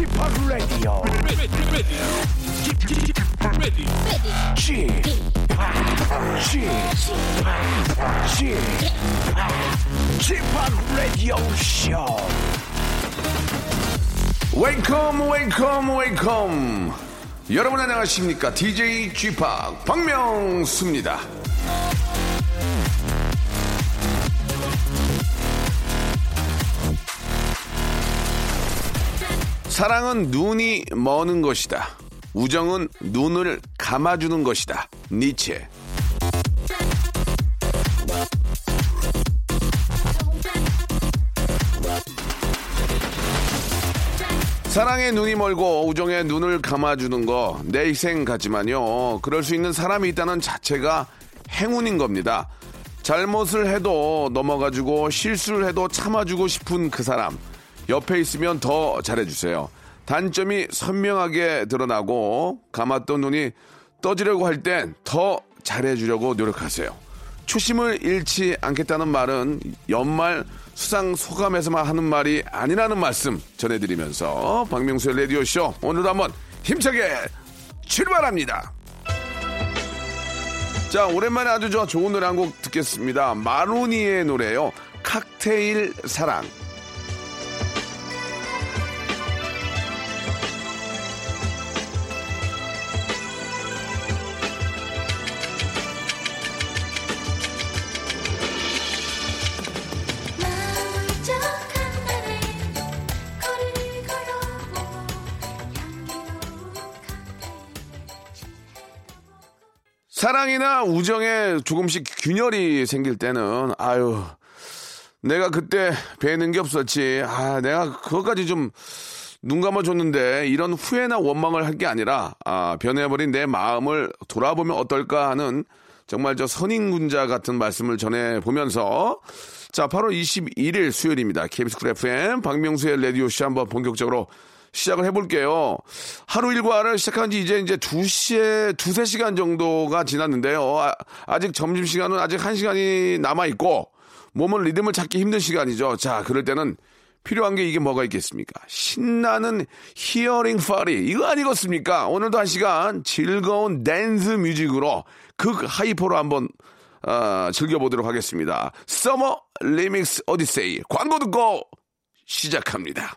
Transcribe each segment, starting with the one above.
Chip, Chip, Chip Radio Show. Welcome, welcome, welcome. 여러분 안녕하십니까? DJ G 팍 박명수입니다. 사랑은 눈이 머는 것이다. 우정은 눈을 감아주는 것이다. 니체. 사랑의 눈이 멀고 우정의 눈을 감아주는 거 내 희생 같지만요. 그럴 수 있는 사람이 있다는 자체가 행운인 겁니다. 잘못을 해도 넘어가지고 실수를 해도 참아주고 싶은 그 사람. 옆에 있으면 더 잘해주세요. 단점이 선명하게 드러나고 감았던 눈이 떠지려고 할 땐 더 잘해주려고 노력하세요. 초심을 잃지 않겠다는 말은 연말 수상 소감에서만 하는 말이 아니라는 말씀 전해드리면서 박명수의 라디오쇼 오늘도 한번 힘차게 출발합니다. 자 오랜만에 아주 저 좋은 노래 한 곡 듣겠습니다. 마로니의 노래요. 칵테일 사랑. 사랑이나 우정에 조금씩 균열이 생길 때는 아유 내가 그때 배는 게 없었지. 아 내가 그것까지 좀 눈 감아줬는데 이런 후회나 원망을 할 게 아니라 아 변해버린 내 마음을 돌아보면 어떨까 하는 정말 저 선인군자 같은 말씀을 전해 보면서 자 8월 21일 수요일입니다. KBS 쿨 FM 박명수의 라디오쇼 한번 본격적으로 시작을 해볼게요. 하루 일과를 시작한 지 이제 이제 2시에, 두세 시간 정도가 지났는데요. 아, 아직 점심시간은 아직 한시간이 남아있고, 몸은 리듬을 찾기 힘든 시간이죠. 자, 그럴 때는 필요한 게 이게 뭐가 있겠습니까? 신나는 힐링 파티. 이거 아니겠습니까? 오늘도 한 시간 즐거운 댄스 뮤직으로 극 hyper로 한번 어, 즐겨보도록 하겠습니다. Summer Remix Odyssey. 광고 듣고 시작합니다.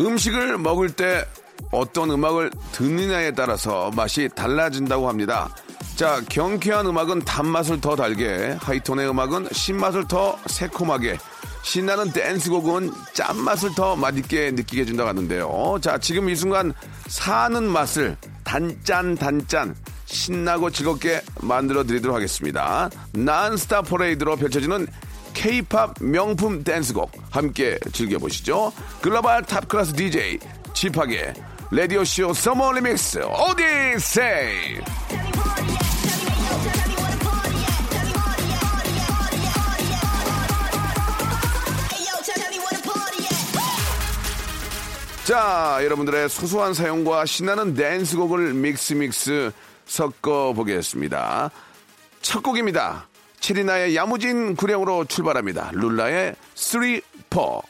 음식을 먹을 때 어떤 음악을 듣느냐에 따라서 맛이 달라진다고 합니다. 자, 경쾌한 음악은 단맛을 더 달게, 하이톤의 음악은 신맛을 더 새콤하게, 신나는 댄스곡은 짠맛을 더 맛있게 느끼게 해준다고 하는데요. 자, 지금 이 순간 사는 맛을 단짠 단짠 신나고 즐겁게 만들어 드리도록 하겠습니다. 논스톱 퍼레이드로 펼쳐지는 K-팝 명품 댄스곡 함께 즐겨보시죠. 글로벌 top class DJ 지팍의 라디오쇼 Summer Remix Odyssey 자, 여러분들의 소소한 사연과 신나는 댄스곡을 mix mix 섞어 보겠습니다. 첫 곡입니다. 채리나의 야무진 구령으로 출발합니다. 룰라의 3, 4.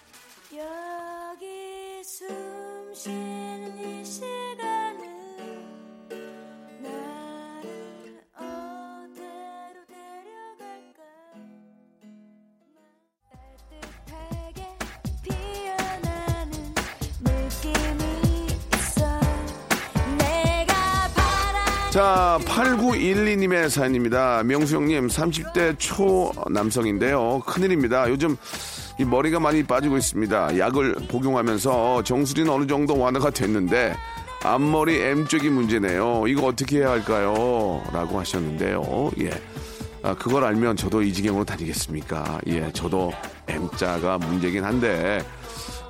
자, 8912님의 사연입니다. 명수 형님, 30대 초 남성인데요. 큰일입니다. 요즘 이 머리가 많이 빠지고 있습니다. 약을 복용하면서 정수리는 어느 정도 완화가 됐는데 앞머리 M 쪽이 문제네요. 이거 어떻게 해야 할까요? 라고 하셨는데요. 예. 아, 그걸 알면 저도 이 지경으로 다니겠습니까? 예, 저도 M자가 문제긴 한데,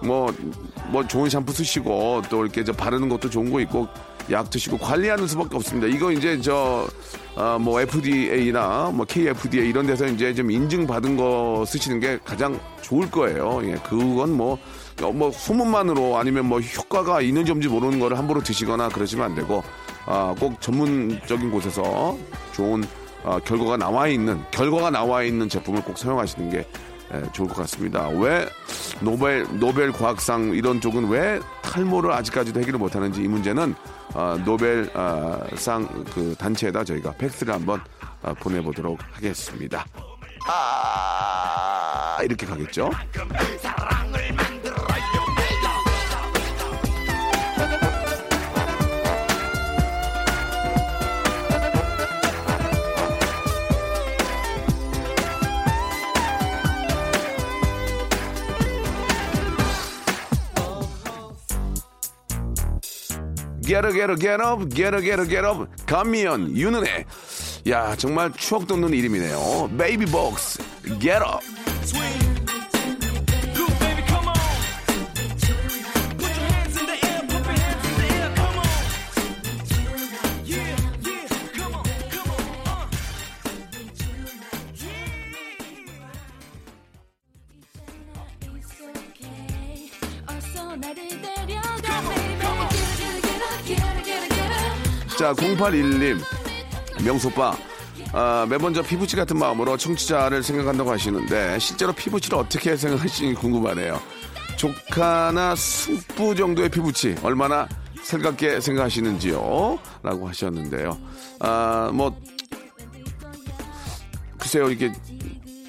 뭐, 뭐 좋은 샴푸 쓰시고, 또 이렇게 저 바르는 것도 좋은 거 있고, 약 드시고 관리하는 수밖에 없습니다. 이거 이제 저, 아, 뭐 FDA나 뭐 KFDA 이런 데서 이제 좀 인증받은 거 쓰시는 게 가장 좋을 거예요. 예, 그건 뭐, 어, 뭐 소문만으로 아니면 뭐 효과가 있는지 없는지 모르는 거를 함부로 드시거나 그러시면 안 되고, 아, 꼭 전문적인 곳에서 좋은 어, 결과가 나와 있는 결과가 나와 있는 제품을 꼭 사용하시는 게 에, 좋을 것 같습니다. 왜 노벨 노벨 과학상 이런 쪽은 왜 탈모를 아직까지도 해결을 못하는지 이 문제는 어, 노벨 어, 상그 단체에다 저희가 팩스를 한번 어, 보내보도록 하겠습니다. 아 이렇게 가겠죠? Get up, get up, get up, get up, get up, get up. 감미연, 윤은혜. 야, 정말 추억 돋는 이름이네요. 베이비복스. 어서 나를 데려가 자, 0811님. 명소빠. 아, 매번 저 피부치 같은 마음으로 청취자를 생각한다고 하시는데 실제로 피부치를 어떻게 생각하시는지 궁금하네요. 조카나 숙부 정도의 피부치 얼마나 살갑게 생각하시는지요? 라고 하셨는데요. 아, 뭐 글쎄요, 이게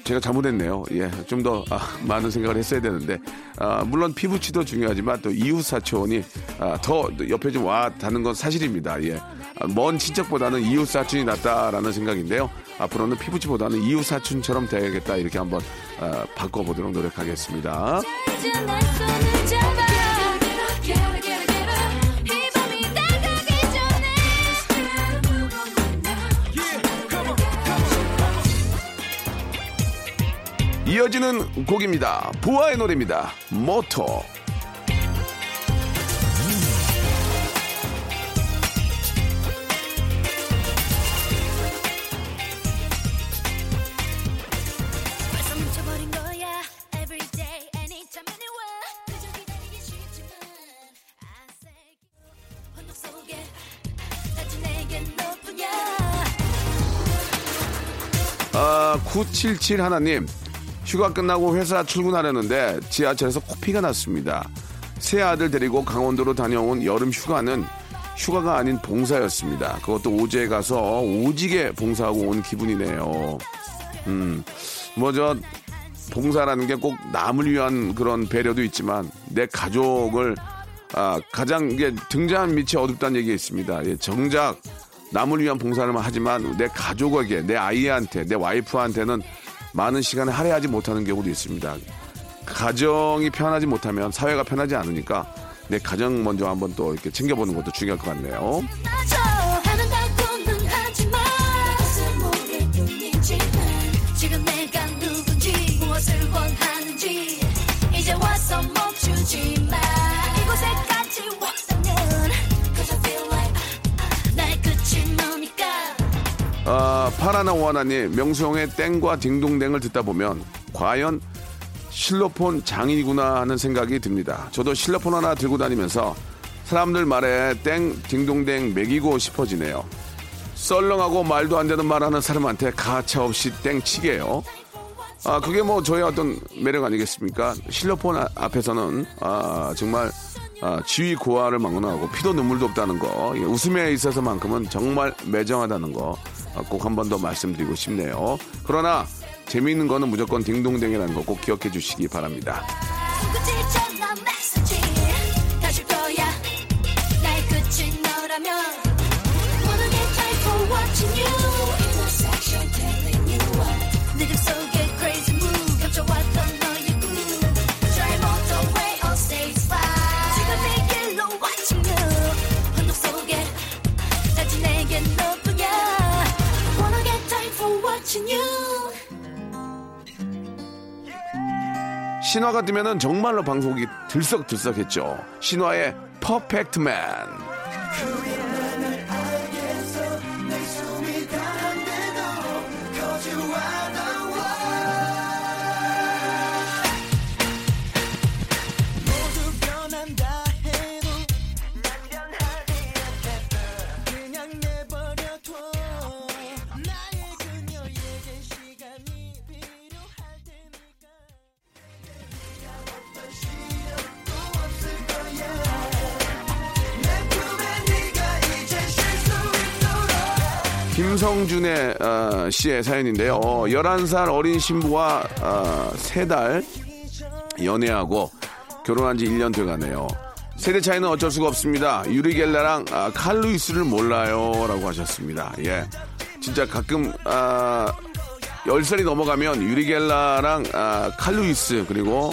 제가 잘못했네요. 예, 좀더 많은 생각을 했어야 되는데 아, 물론 피부치도 중요하지만 또 이웃 사촌이 아, 더 옆에 좀 와 닿는 건 사실입니다. 예, 아, 먼 친척보다는 이웃 사촌이 낫다라는 생각인데요. 앞으로는 피부치보다는 이웃 사촌처럼 돼야겠다 이렇게 한번 아, 바꿔보도록 노력하겠습니다. 이어지는 곡입니다. 부하의 노래입니다. 모토. 977 하나님. 휴가 끝나고 회사 출근하려는데 지하철에서 코피가 났습니다. 새 아들 데리고 강원도로 다녀온 여름 휴가는 휴가가 아닌 봉사였습니다. 그것도 오지에 가서 오지게 봉사하고 온 기분이네요. 음, 뭐 저 봉사라는 게 꼭 남을 위한 그런 배려도 있지만 내 가족을 아, 가장 이게 등잔 밑이 어둡다는 얘기 있습니다. 예, 정작 남을 위한 봉사를 하지만 내 가족에게, 내 아이한테, 내 와이프한테는 많은 시간을 할애하지 못하는 경우도 있습니다. 가정이 편하지 못하면 사회가 편하지 않으니까 내 가정 먼저 한번 또 이렇게 챙겨보는 것도 중요할 것 같네요. 파라나 오하나님, 명수형의 땡과 딩동댕을 듣다 보면 과연 실로폰 장인이구나 하는 생각이 듭니다. 저도 실로폰 하나 들고 다니면서 사람들 말에 땡, 딩동댕 매기고 싶어지네요. 썰렁하고 말도 안 되는 말 하는 사람한테 가차 없이 땡 치게요. 아, 그게 뭐 저의 어떤 매력 아니겠습니까? 실로폰 아- 앞에서는, 아, 정말, 아, 지위 고하를 막론하고 피도 눈물도 없다는 거, 예, 웃음에 있어서만큼은 정말 매정하다는 거, 아, 꼭 한 번 더 말씀드리고 싶네요. 그러나, 재미있는 거는 무조건 딩동댕이라는 거 꼭 기억해 주시기 바랍니다. 속의 신화가 뜨면은 정말로 방송이 들썩들썩했죠. 신화의 퍼펙트 맨. 김성준의 어, 씨의 사연인데요. 11살 어린 신부와 어, 3달 연애하고 결혼한 지 1년 돼가네요. 세대 차이는 어쩔 수가 없습니다. 유리겔라랑 아, 칼루이스를 몰라요. 라고 하셨습니다. 예. 진짜 가끔, 아, 10살이 넘어가면 유리겔라랑 아, 칼루이스 그리고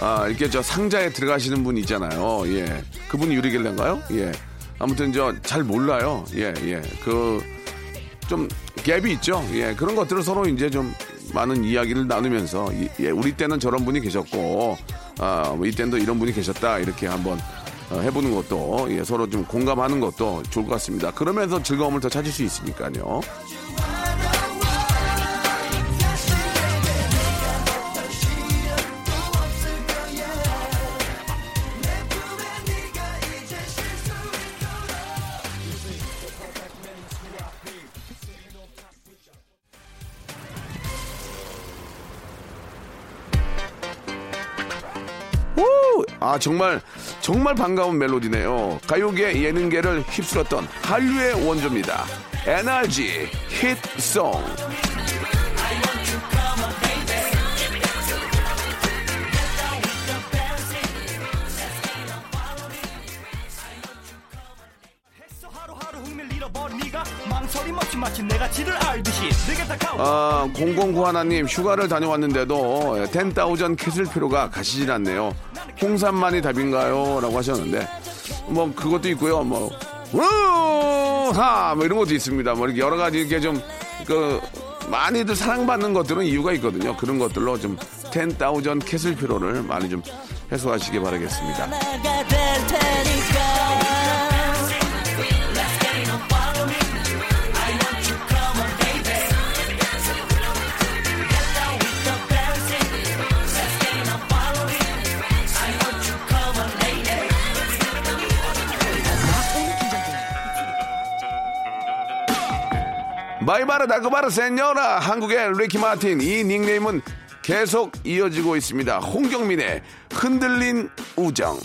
아, 이렇게 저 상자에 들어가시는 분 있잖아요. 예. 그분이 유리겔라인가요? 예. 아무튼 저 잘 몰라요. 예, 예. 그, 좀 갭이 있죠. 예, 그런 것들을 서로 이제 좀 많은 이야기를 나누면서 이- 예, 우리 때는 저런 분이 계셨고 아, 뭐 이때는 또 이런 분이 계셨다 이렇게 한번 어, 해보는 것도 예, 서로 좀 공감하는 것도 좋을 것 같습니다. 그러면서 즐거움을 더 찾을 수 있으니까요. 아 정말 정말 반가운 멜로디네요. 가요계 예능계를 휩쓸었던 한류의 원조입니다. NRG 히트송. 아, 009 하나님 휴가를 다녀왔는데도 10,000 캐슬 필요가 가시질 않네요. 홍삼만이 답인가요? 라고 하셨는데 뭐 그것도 있고요. 뭐 우하 뭐 이런 것도 있습니다. 뭐 이렇게 여러 가지 이렇게 좀 그 많이들 사랑받는 것들은 이유가 있거든요. 그런 것들로 좀 10,000 캐슬 필요를 많이 좀 해소하시기 바라겠습니다. 마이바르 다그바르 센요라 한국의 리키 마틴 이 닉네임은 계속 이어지고 있습니다. 홍경민의 흔들린 우정.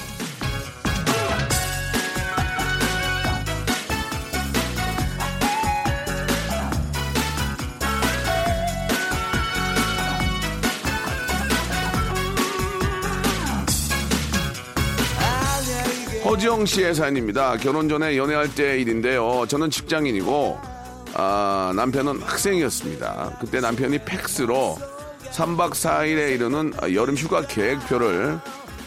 허지영 씨의 사연입니다. 결혼 전에 연애할 때 일인데요. 저는 직장인이고 아, 남편은 학생이었습니다. 그때 남편이 팩스로 3박 4일에 이르는 여름 휴가 계획표를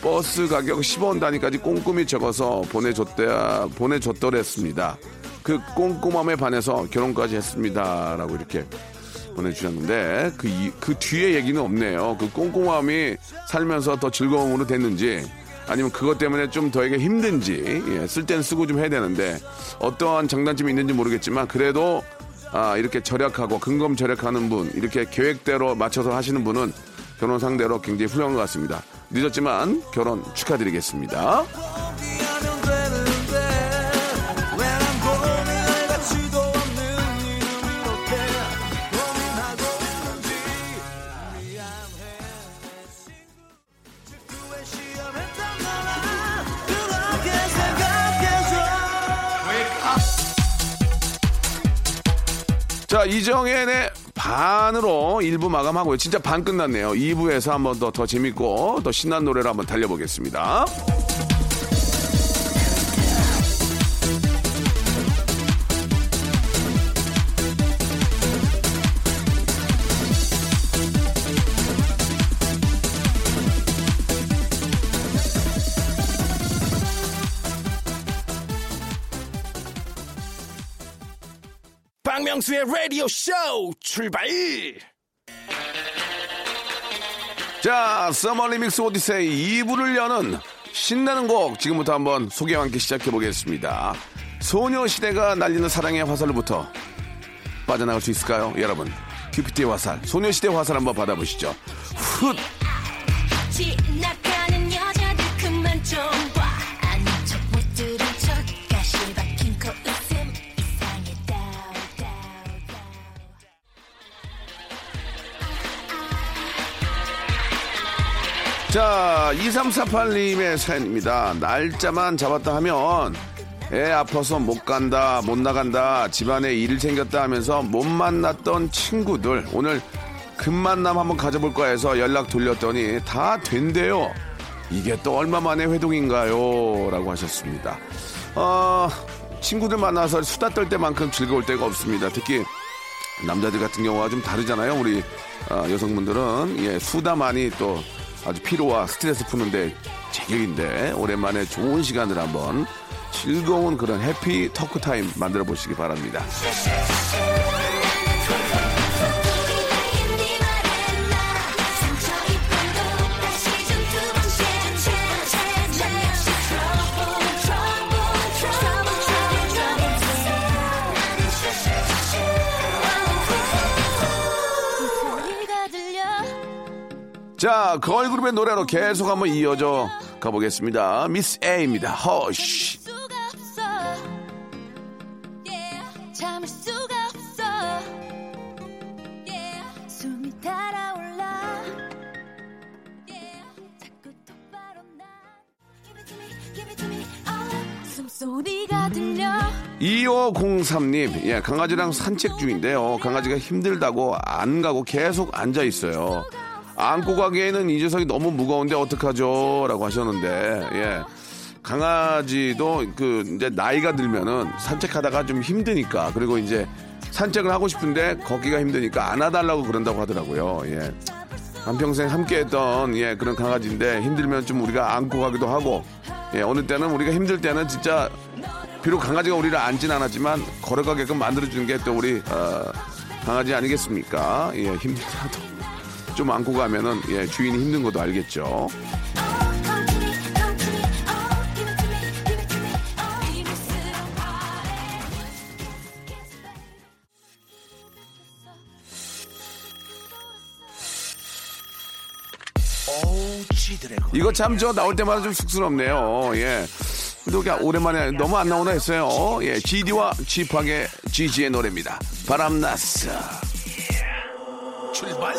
버스 가격 10원 단위까지 꼼꼼히 적어서 보내줬다, 보내줬더랬습니다. 그 꼼꼼함에 반해서 결혼까지 했습니다. 라고 이렇게 보내주셨는데 그, 이- 그 뒤에 얘기는 없네요. 그 꼼꼼함이 살면서 더 즐거움으로 됐는지 아니면 그것 때문에 좀 더에게 힘든지 예, 쓸땐 쓰고 좀 해야 되는데 어떠한 장단점이 있는지 모르겠지만 그래도 아, 이렇게 절약하고 근검 절약하는 분, 이렇게 계획대로 맞춰서 하시는 분은 결혼 상대로 굉장히 훌륭한 것 같습니다. 늦었지만 결혼 축하드리겠습니다. 자, 이정현의 반으로 1부 마감하고요. 진짜 반 끝났네요. 2부에서 한번 더 더 재밌고 더 신난 노래를 한번 달려보겠습니다. 박명수의 라디오 쇼 출발! 자, summer remix odyssey 2부를 여는 신나는 곡 지금부터 한번 소개와 함께 시작해 보겠습니다. 소녀시대가 날리는 사랑의 화살로부터 빠져나갈 수 있을까요? 여러분, 큐피드의 화살, 소녀시대 화살 한번 받아보시죠. 훗! 자, 2348님의 사연입니다. 날짜만 잡았다 하면 애 아파서 못 간다, 못 나간다, 집안에 일 생겼다 하면서 못 만났던 친구들 오늘 금만남 한번 가져볼까 해서 연락 돌렸더니 다 된대요. 이게 또 얼마 만에 회동인가요? 라고 하셨습니다. 어, 친구들 만나서 수다 떨 때만큼 즐거울 때가 없습니다. 특히 남자들 같은 경우가 좀 다르잖아요. 우리 어, 여성분들은 예, 수다 많이 또 아주 피로와 스트레스 푸는데 제격인데 오랜만에 좋은 시간을 한번 즐거운 그런 해피 터크 타임 만들어 보시기 바랍니다. 자, 걸그룹의 노래로 계속 한번 이어져 가보겠습니다. 미스 A입니다. 허쉬. 들려 2503님, 예, 강아지랑 산책 중인데요. 강아지가 힘들다고 안 가고 계속 앉아 있어요. 안고 가기에는 이 녀석이 너무 무거운데 어떡하죠? 라고 하셨는데, 예. 강아지도 그, 이제 나이가 들면은 산책하다가 좀 힘드니까, 그리고 이제 산책을 하고 싶은데 걷기가 힘드니까 안아달라고 그런다고 하더라고요. 예. 한평생 함께 했던, 예, 그런 강아지인데 힘들면 좀 우리가 안고 가기도 하고, 예, 어느 때는 우리가 힘들 때는 진짜 비록 강아지가 우리를 앉진 않았지만 걸어가게끔 만들어주는 게 또 우리 어, 강아지 아니겠습니까? 예, 힘들어도 좀 안고 가면은 예, 주인이 힘든 것도 알겠죠. 이거 참 저 나올 때마다 좀 쑥스럽네요. 예. 또 그냥 오랜만에 너무 안 나오나 했어요. 예, GD와 G팍의 GG의 노래입니다. 바람났어. 출발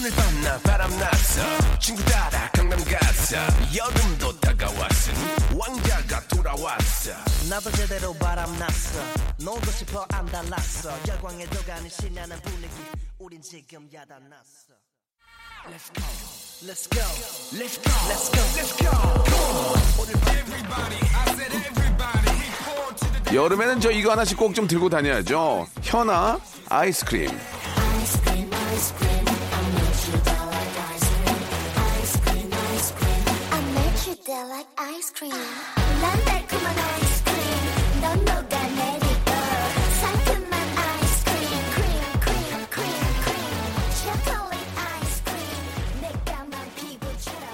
오늘 밤 나 바람났어. 친구 따라 강남 갔어. 여름도 다가왔으니 왕자가 돌아왔어. 나도 제대로 바람났어. 놀고 싶어 안 달랐어. 열광에 도 가는 신나는 분위기. 우린 지금 야단났어. Let's go. Let's go. Let's go. Let's go. Let's go. 오늘 밤 everybody I said everybody 여름에는 저 이거 하나씩 꼭 좀 들고 다녀야죠. 현아 아이스크림. Cream, I like ice cream. 난 달콤한 ice cream. 넌 녹아내리고 상큼한 ice cream. Cream, cream, cream, cream. Chocolate ice cream. 내 까만 피부처럼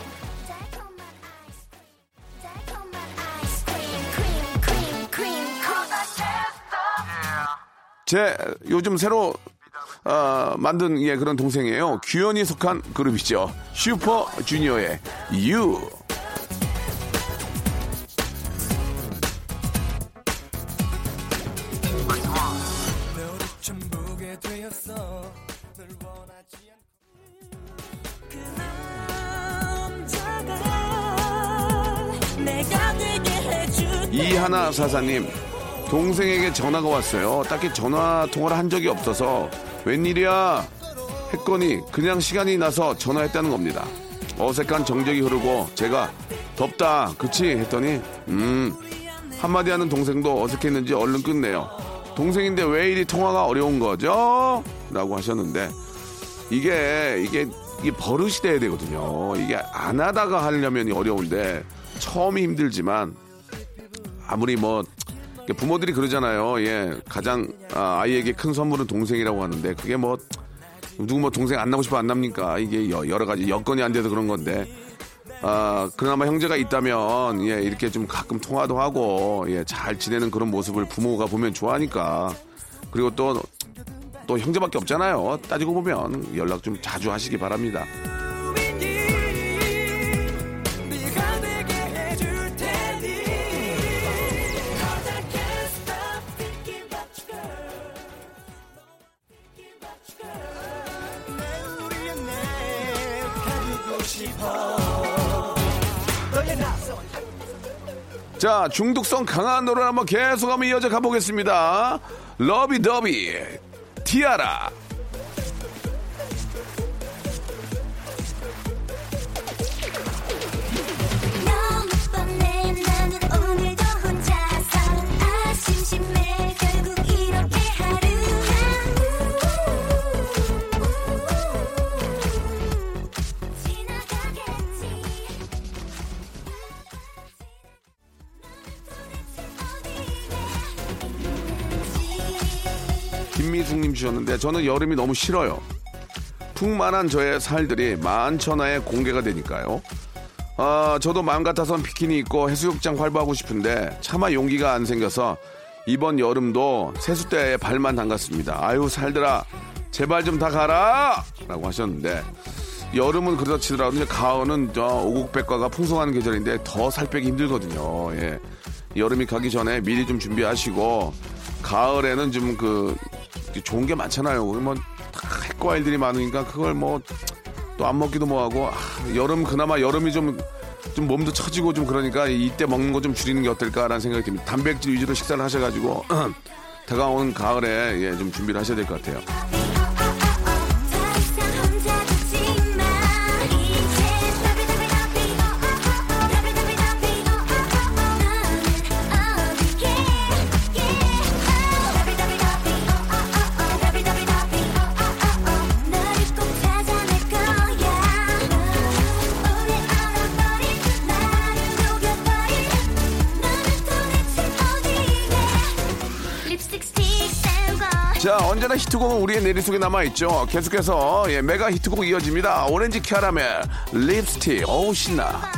달콤한 ice cream. 달콤한 ice cream. Cream, cream, cream. 제 요즘 새로 어, 만든 예, 그런 동생이에요. 규현이 속한 그룹이죠. 슈퍼주니어의 You. 사사님 동생에게 전화가 왔어요. 딱히 전화 통화를 한 적이 없어서 웬일이야 했거니 그냥 시간이 나서 전화했다는 겁니다. 어색한 정적이 흐르고 제가 덥다 그치 했더니 음 한마디 하는 동생도 어색했는지 얼른 끝내요. 동생인데 왜 이리 통화가 어려운 거죠? 라고 하셨는데 이게 이게 이게 버릇이 돼야 되거든요. 이게 안 하다가 하려면 어려운데 처음이 힘들지만 아무리 뭐 부모들이 그러잖아요. 예, 가장 아, 아이에게 큰 선물은 동생이라고 하는데 그게 뭐 누구 뭐 동생 안 나고 싶어 안 납니까? 이게 여- 여러 가지 여건이 안 돼서 그런 건데 아 그나마 형제가 있다면 예 이렇게 좀 가끔 통화도 하고 예 잘 지내는 그런 모습을 부모가 보면 좋아하니까 그리고 또 또 형제밖에 없잖아요. 따지고 보면 연락 좀 자주 하시기 바랍니다. 자, 중독성 강한 노래 한번 계속하면 이어져 가보겠습니다. 러비더비, 티아라. 김미숙님 주셨는데 저는 여름이 너무 싫어요. 풍만한 저의 살들이 만천하에 공개가 되니까요. 아, 저도 마음 같아선 비키니 입고 해수욕장 활보하고 싶은데 차마 용기가 안 생겨서 이번 여름도 세숫대에 발만 담갔습니다. 아유 살들아 제발 좀 다 가라! 라고 하셨는데 여름은 그렇다 치더라도 가을은 저 오곡백과가 풍성한 계절인데 더 살 빼기 힘들거든요. 예. 여름이 가기 전에 미리 좀 준비하시고 가을에는 좀 그 좋은 게 많잖아요. 뭐다 핵과일들이 많으니까 그걸 뭐 또 안 먹기도 뭐하고 아, 여름 그나마 여름이 좀좀 몸도 처지고 좀 그러니까 이때 먹는 거 좀 줄이는 게 어떨까라는 생각이 듭니다. 단백질 위주로 식사를 하셔가지고 다가오는 가을에 예, 좀 준비를 하셔야 될 것 같아요. 자 언제나 히트곡은 우리의 내리 속에 남아있죠. 계속해서 예, 메가 히트곡 이어집니다. 오렌지 캐러멜 립스틱 어우 신나.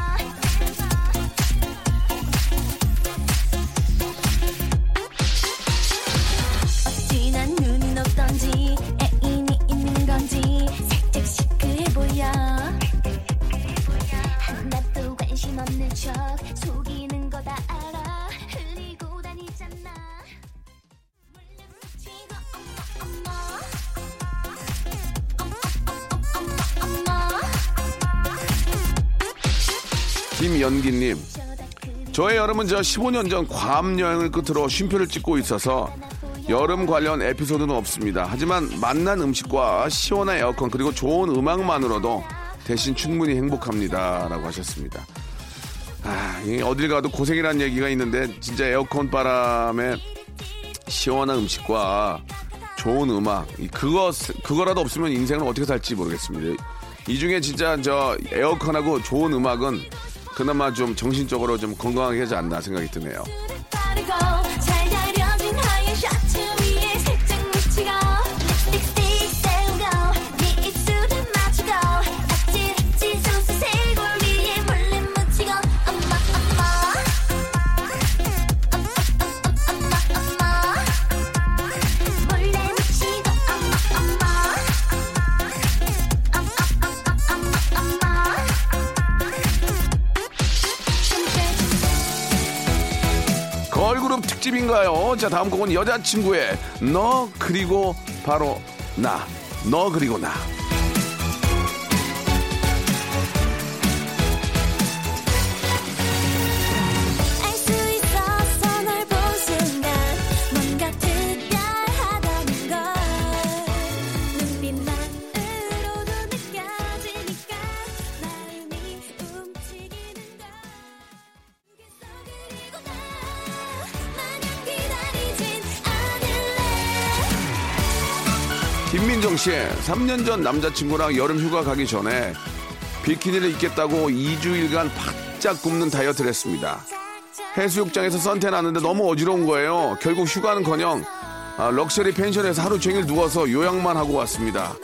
여름은 저 15년 전 괌 여행을 끝으로 쉼표를 찍고 있어서 여름 관련 에피소드는 없습니다. 하지만 맛난 음식과 시원한 에어컨 그리고 좋은 음악만으로도 대신 충분히 행복합니다라고 하셨습니다. 아, 이 어딜 가도 고생이라는 얘기가 있는데 진짜 에어컨 바람에 시원한 음식과 좋은 음악 이 그거 그거라도 없으면 인생을 어떻게 살지 모르겠습니다. 이 중에 진짜 저 에어컨하고 좋은 음악은 그나마 좀 정신적으로 좀 건강하게 하지 않나 생각이 드네요. 어떤가요? 자, 다음 곡은 여자친구의 너 그리고 바로 나. 너 그리고 나. 씨, 3년 전 남자친구랑 여름 휴가 가기 전에 비키니를 입겠다고 2주일간 바짝 굶는 다이어트를 했습니다. 해수욕장에서 선탠 하는데 너무 어지러운 거예요. 결국 휴가는커녕 아, 럭셔리 펜션에서 하루 종일 누워서 요양만 하고 왔습니다.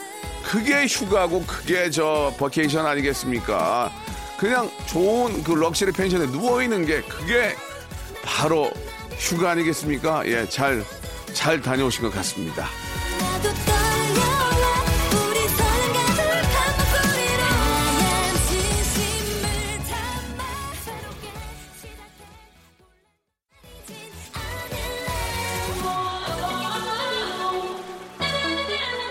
그게 휴가고 그게 저 vacation 아니겠습니까? 그냥 좋은 그 럭셔리 펜션에 누워 있는 게 그게 바로 휴가 아니겠습니까? 예, 잘 잘 다녀오신 것 같습니다.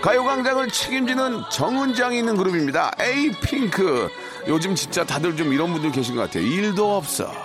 가요광장을 책임지는 정은장이 있는 그룹입니다. 에이핑크. 요즘 진짜 다들 좀 이런 분들 계신 것 같아요. 일도 없어.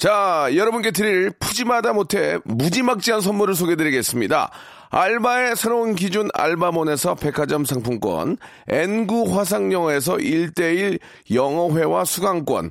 자, 여러분께 드릴 푸짐하다 못해 무지막지한 선물을 소개드리겠습니다. 알바의 새로운 기준 알바몬에서 백화점 상품권, N구 화상영어에서 1대1 영어회화 수강권,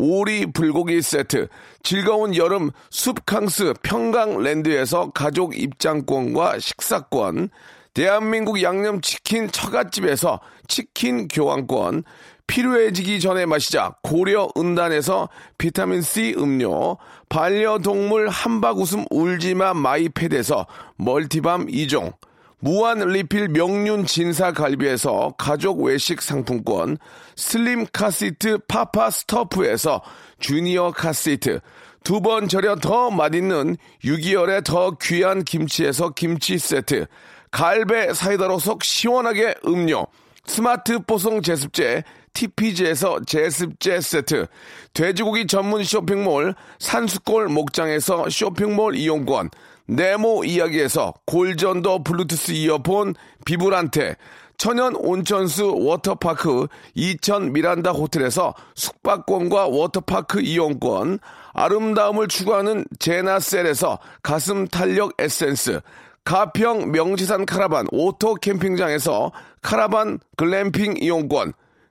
오리 불고기 세트, 즐거운 여름 숲캉스 평강랜드에서 가족 입장권과 식사권, 대한민국 양념치킨 처갓집에서 치킨 교환권, 필요해지기 전에 마시자 고려 은단에서 비타민C 음료, 반려동물 한바구음 울지마 마이펫에서 multi balm 2종, 무한 리필 명륜 진사 갈비에서 가족 외식 상품권, 슬림 카시트 파파 스토프에서 주니어 카시트, 두 번 절여 더 맛있는 6개월의 더 귀한 김치에서 김치 세트, 갈배 사이다로 속 시원하게 음료, 스마트 뽀송 제습제 TPG에서 제습제 세트, 돼지고기 전문 쇼핑몰 산수골 목장에서 쇼핑몰 이용권, 네모 이야기에서 골전도 블루투스 이어폰 비브란테, 천연 온천수 워터파크 이천 미란다 호텔에서 숙박권과 워터파크 이용권, 아름다움을 추구하는 제나셀에서 가슴 탄력 에센스, 가평 명지산 카라반 오토 캠핑장에서 카라반 글램핑 이용권,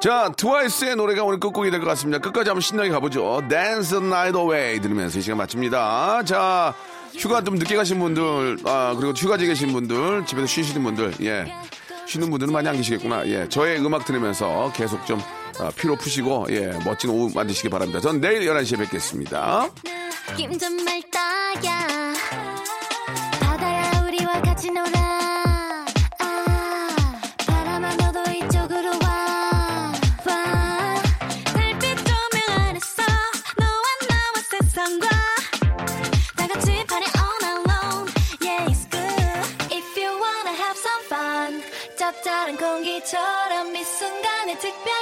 자, 트와이스의 노래가 오늘 끝곡이 될 것 같습니다. 끝까지 한번 신나게 가보죠. Dance the Night Away 들으면서 이 시간 마칩니다. 자, 휴가 좀 늦게 가신 분들, 아, 그리고 휴가지 계신 분들, 집에서 쉬시는 분들, 예. 쉬는 분들은 많이 안 계시겠구나. 예. 저의 음악 들으면서 계속 좀 아, 피로 푸시고, 예. 멋진 오후 만드시기 바랍니다. 전 내일 11시에 뵙겠습니다. 느낌 좀 맑다야 바다야 우리와 같이 놀아 아, 특별한